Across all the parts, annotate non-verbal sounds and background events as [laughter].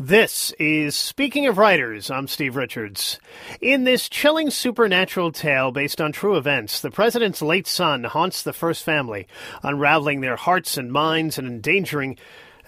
This is Speaking of Writers. I'm Steve Richards. In this chilling supernatural tale based on true events, the president's late son haunts the first family, unraveling their hearts and minds and endangering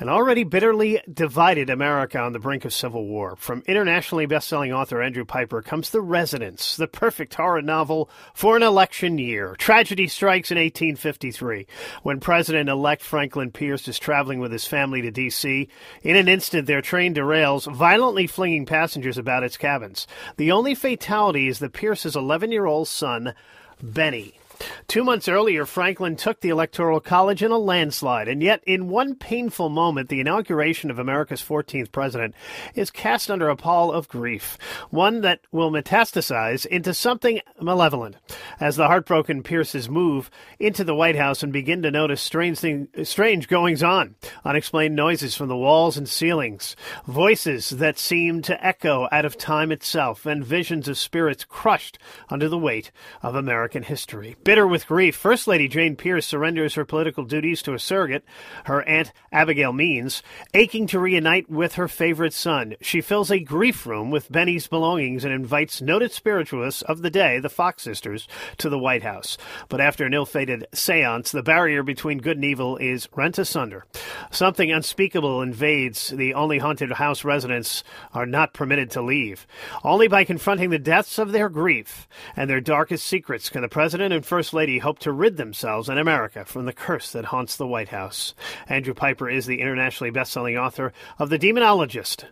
an already bitterly divided America on the brink of civil war. From internationally best-selling author Andrew Pyper comes The Residence, the perfect horror novel for an election year. Tragedy strikes in 1853 when President-elect Franklin Pierce is traveling with his family to D.C. In an instant, their train derails, violently flinging passengers about its cabins. The only fatality is that Pierce's 11-year-old son, Bennie. Two months earlier, Franklin took the Electoral College in a landslide, and yet, in one painful moment, the inauguration of America's 14th president is cast under a pall of grief, one that will metastasize into something malevolent. As the heartbroken Pierces move into the White House and begin to notice strange, thing, strange goings on, unexplained noises from the walls and ceilings, voices that seem to echo out of time itself, and visions of spirits crushed under the weight of American history. Bitter with grief, First Lady Jane Pierce surrenders her political duties to a surrogate, her Aunt Abigail Means, aching to reunite with her favorite son. She fills a grief room with Bennie's belongings and invites noted spiritualists of the day, the Fox sisters, to the White House. But after an ill-fated seance, the barrier between good and evil is rent asunder. Something unspeakable invades the only haunted house residents are not permitted to leave. Only by confronting the depths of their grief and their darkest secrets can the president and first First Lady hope to rid themselves and America from the curse that haunts the White House. Andrew Pyper is the internationally best-selling author of The Demonologist,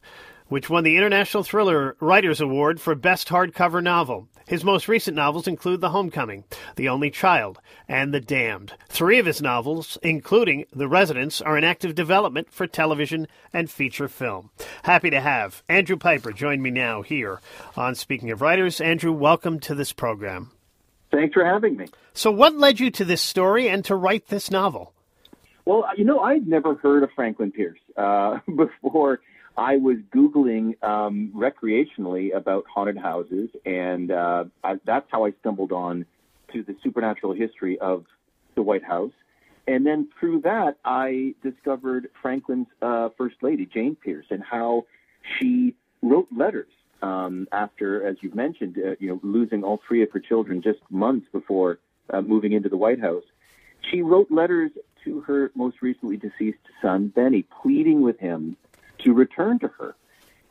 which won the International Thriller Writers Award for Best Hardcover Novel. His most recent novels include The Homecoming, The Only Child, and The Damned. Three of his novels, including The Residence, are in active development for television and feature film. Happy to have Andrew Pyper join me now here on Speaking of Writers. Andrew, welcome to this program. Thanks for having me. So, what led you to this story and to write this novel? Well, you know, I'd never heard of Franklin Pierce uh, [laughs] before. I was Googling um, recreationally about haunted houses, and uh, I, that's how I stumbled on to the supernatural history of the White House. And then through that, I discovered Franklin's uh, First Lady, Jane Pierce, and how she wrote letters um, after, as you've mentioned, uh, you know, losing all three of her children just months before uh, moving into the White House. She wrote letters to her most recently deceased son, Bennie, pleading with him to return to her.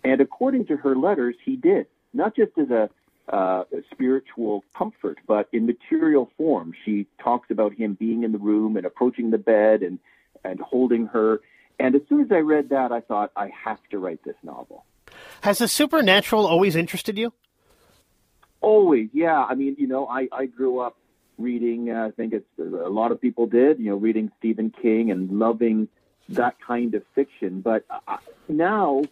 And according to her letters, he did, not just as a, uh, a spiritual comfort, but in material form. She talks about him being in the room and approaching the bed and, and holding her. And as soon as I read that, I thought, I have to write this novel. Has the supernatural always interested you? Always, yeah. I mean, you know, I, I grew up reading, uh, I think it's a lot of people did, you know, reading Stephen King and loving that kind of fiction. But uh, now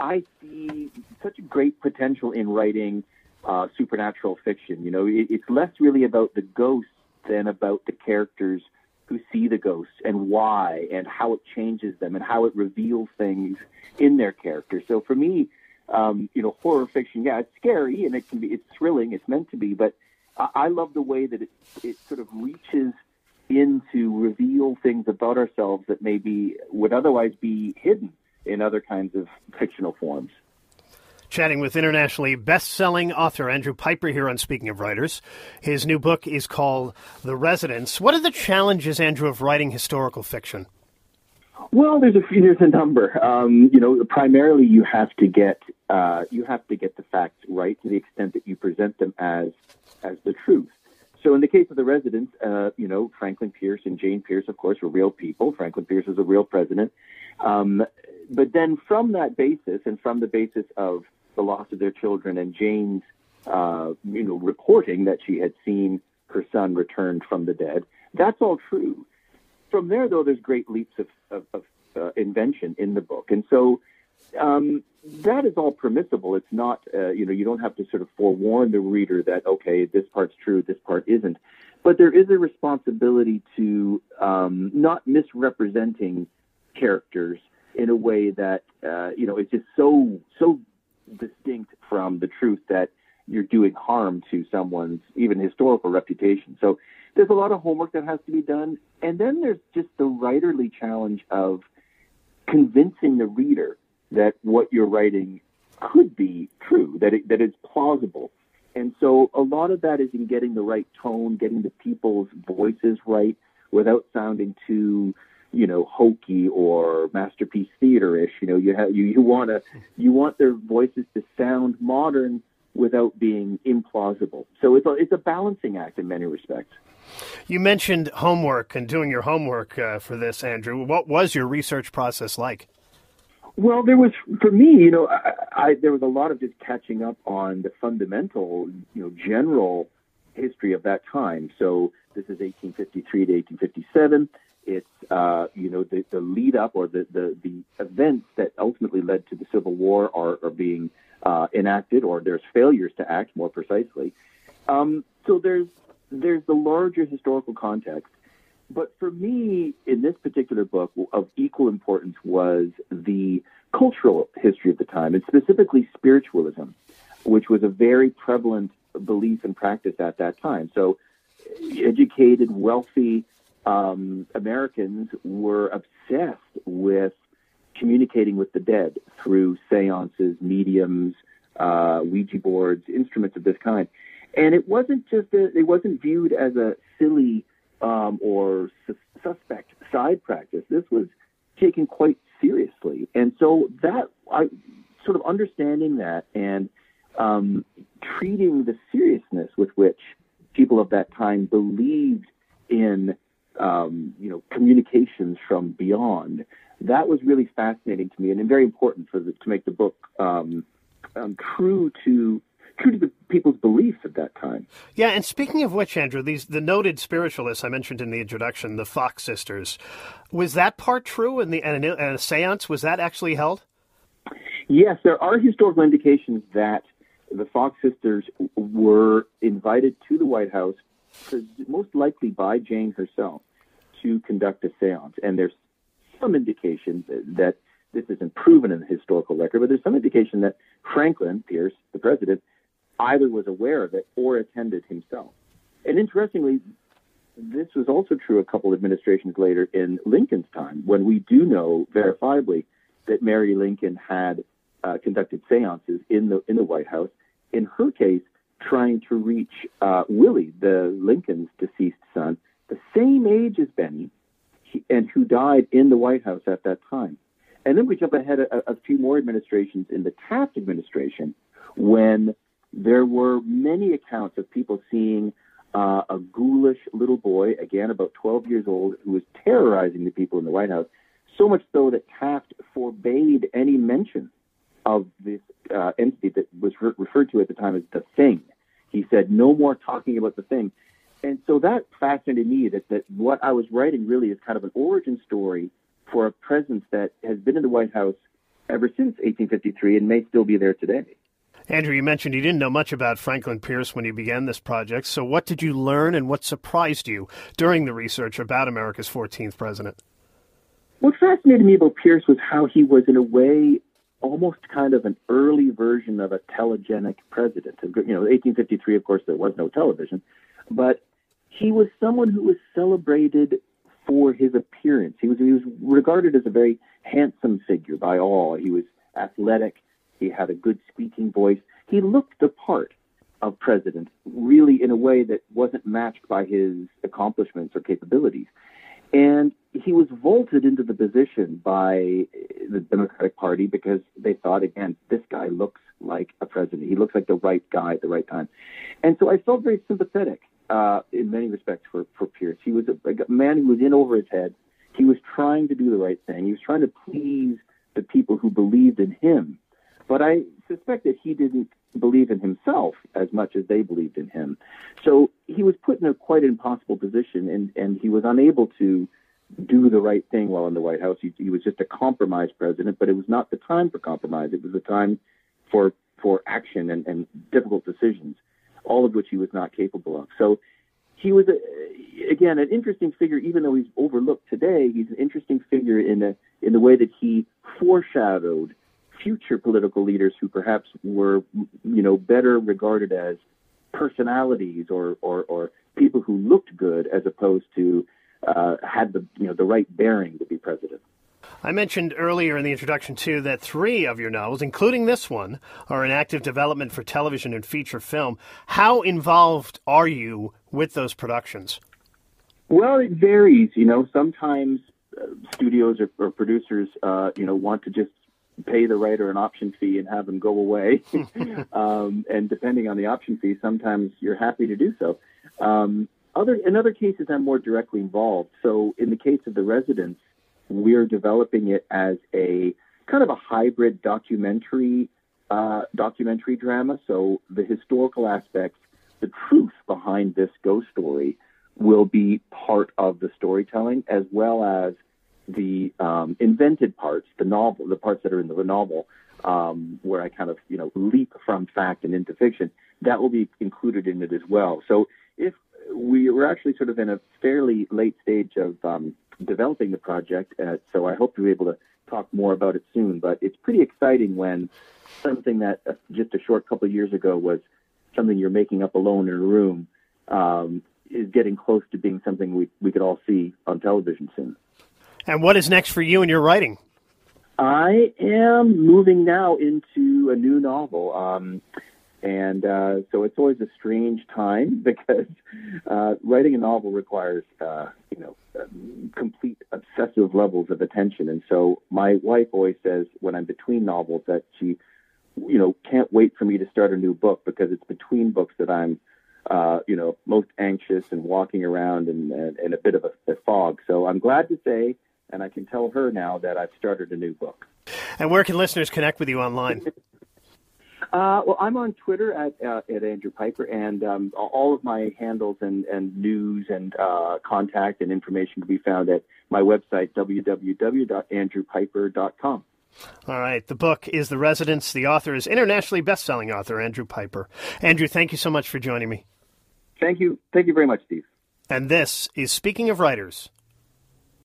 I see such great potential in writing uh, supernatural fiction. You know, it, it's less really about the ghosts than about the characters who see the ghosts and why and how it changes them and how it reveals things in their characters. So for me, um, you know, horror fiction, yeah, it's scary and it can be, it's thrilling, it's meant to be, but I, I love the way that it, it sort of reaches in to reveal things about ourselves that maybe would otherwise be hidden in other kinds of fictional forms. Chatting with internationally best selling author Andrew Pyper here on Speaking of Writers. His new book is called The Residence. What are the challenges, Andrew, of writing historical fiction? Well, there's a few, there's a number. Um, you know, primarily you have to get uh, you have to get the facts right to the extent that you present them as as the truth. So in the case of the residence, uh, you know, Franklin Pierce and Jane Pierce, of course, were real people. Franklin Pierce was a real president. Um, but then from that basis and from the basis of the loss of their children and Jane's, uh, you know, reporting that she had seen her son returned from the dead, that's all true. From there, though, there's great leaps of, of, of uh, invention in the book. And so um, that is all permissible. It's not, uh, you know, you don't have to sort of forewarn the reader that, okay, this part's true, this part isn't. But there is a responsibility to um, not misrepresenting characters in a way that, uh, you know, is just so, so distinct from the truth that you're doing harm to someone's even historical reputation. So there's a lot of homework that has to be done. And then there's just the writerly challenge of convincing the reader that what you're writing could be true, that it, that it's plausible. And so a lot of that is in getting the right tone, getting the people's voices right without sounding too, you know, hokey or masterpiece theater-ish. You know, you have you, you want to you want their voices to sound modern without being implausible. So it's a, it's a balancing act in many respects. You mentioned homework and doing your homework uh, for this, Andrew. What was your research process like? Well, there was for me, you know, I, I, there was a lot of just catching up on the fundamental, you know, general history of that time. So this is 1853 to 1857. It's uh, you know the, the lead up or the, the the events that ultimately led to the Civil War are, are being uh, enacted, or there's failures to act more precisely. Um, so there's there's the larger historical context. But for me, in this particular book, of equal importance was the cultural history of the time, and specifically spiritualism, which was a very prevalent belief and practice at that time. So, educated, wealthy um, Americans were obsessed with communicating with the dead through seances, mediums, uh, Ouija boards, instruments of this kind. And it wasn't just a, it wasn't viewed as a silly um, or su- suspect side practice. This was taken quite seriously, and so that I sort of understanding that and um, treating the seriousness with which people of that time believed in um, you know communications from beyond. That was really fascinating to me and very important for the, to make the book um, um true to true to the people's beliefs at that time. Yeah, and speaking of which, Andrew, these the noted spiritualists I mentioned in the introduction, the Fox sisters, was that part true? And the and a, and a séance was that actually held? Yes, there are historical indications that the Fox sisters were invited to the White House, most likely by Jane herself, to conduct a séance. And there's some indication that this isn't proven in the historical record, but there's some indication that Franklin Pierce, the president, either was aware of it or attended himself. And interestingly, this was also true a couple administrations later in Lincoln's time, when we do know verifiably that Mary Lincoln had uh, conducted seances in the in the White House. In her case, trying to reach uh, Willie, the Lincoln's deceased son, the same age as Bennie, and who died in the White House at that time. And then we jump ahead a, a few more administrations in the Taft administration, when there were many accounts of people seeing uh, a ghoulish little boy, again about 12 years old, who was terrorizing the people in the White House, so much so that Taft forbade any mention of this uh, entity that was re- referred to at the time as the Thing. He said, no more talking about the Thing. And so that fascinated me that, that what I was writing really is kind of an origin story for a presence that has been in the White House ever since 1853 and may still be there today. Andrew, you mentioned you didn't know much about Franklin Pierce when you began this project. So, what did you learn and what surprised you during the research about America's 14th president? What fascinated me about Pierce was how he was, in a way, almost kind of an early version of a telegenic president. You know, 1853, of course, there was no television, but he was someone who was celebrated for his appearance. He was he was regarded as a very handsome figure by all. He was athletic. He had a good speaking voice. He looked the part of president, really in a way that wasn't matched by his accomplishments or capabilities. And he was vaulted into the position by the Democratic Party because they thought, again, this guy looks like a president. He looks like the right guy at the right time. And so I felt very sympathetic uh, in many respects for, for Pierce. He was a, a man who was in over his head. He was trying to do the right thing. He was trying to please the people who believed in him but I suspect that he didn't believe in himself as much as they believed in him. So he was put in a quite impossible position, and, and he was unable to do the right thing while in the White House. He, he was just a compromise president, but it was not the time for compromise. It was the time for for action and, and difficult decisions, all of which he was not capable of. So he was a, again an interesting figure, even though he's overlooked today. He's an interesting figure in a, in the way that he foreshadowed future political leaders who perhaps were, you know, better regarded as personalities or, or, or people who looked good as opposed to uh, had the, you know, the right bearing president. I mentioned earlier in the introduction, too, that three of your novels, including this one, are in active development for television and feature film. How involved are you with those productions? Well, it varies. You know, sometimes uh, studios or, or producers, uh, you know, want to just pay the writer an option fee and have them go away. [laughs] [laughs] um, and depending on the option fee, sometimes you're happy to do so. Um, other in other cases, I'm more directly involved. So in the case of the residence, we're developing it as a kind of a hybrid documentary uh, documentary drama. So the historical aspects, the truth behind this ghost story, will be part of the storytelling as well as the um, invented parts, the novel, the parts that are in the novel, um, where I kind of you know leap from fact and into fiction. That will be included in it as well. So if we were actually sort of in a fairly late stage of um, developing the project, uh, so I hope to be able to talk more about it soon. But it's pretty exciting when something that uh, just a short couple of years ago was something you're making up alone in a room um, is getting close to being something we, we could all see on television soon. And what is next for you in your writing? I am moving now into a new novel. Um, and uh, so it's always a strange time [laughs] because uh, writing a novel requires, uh, you know, obsessive levels of attention. And so my wife always says when I'm between novels that she, you know, can't wait for me to start a new book because it's between books that I'm, uh, you know, most anxious and walking around in, in a bit of a, a fog. So I'm glad to say, and I can tell her now that I've started a new book. And where can listeners connect with you online? [laughs] Uh, well, I'm on Twitter at uh, at Andrew Pyper, and um, all of my handles and, and news and uh, contact and information can be found at my website www.andrewpyper.com. All right. The book is The Residence. The author is internationally best-selling author Andrew Pyper. Andrew, thank you so much for joining me. Thank you. Thank you very much, Steve. And this is Speaking of Writers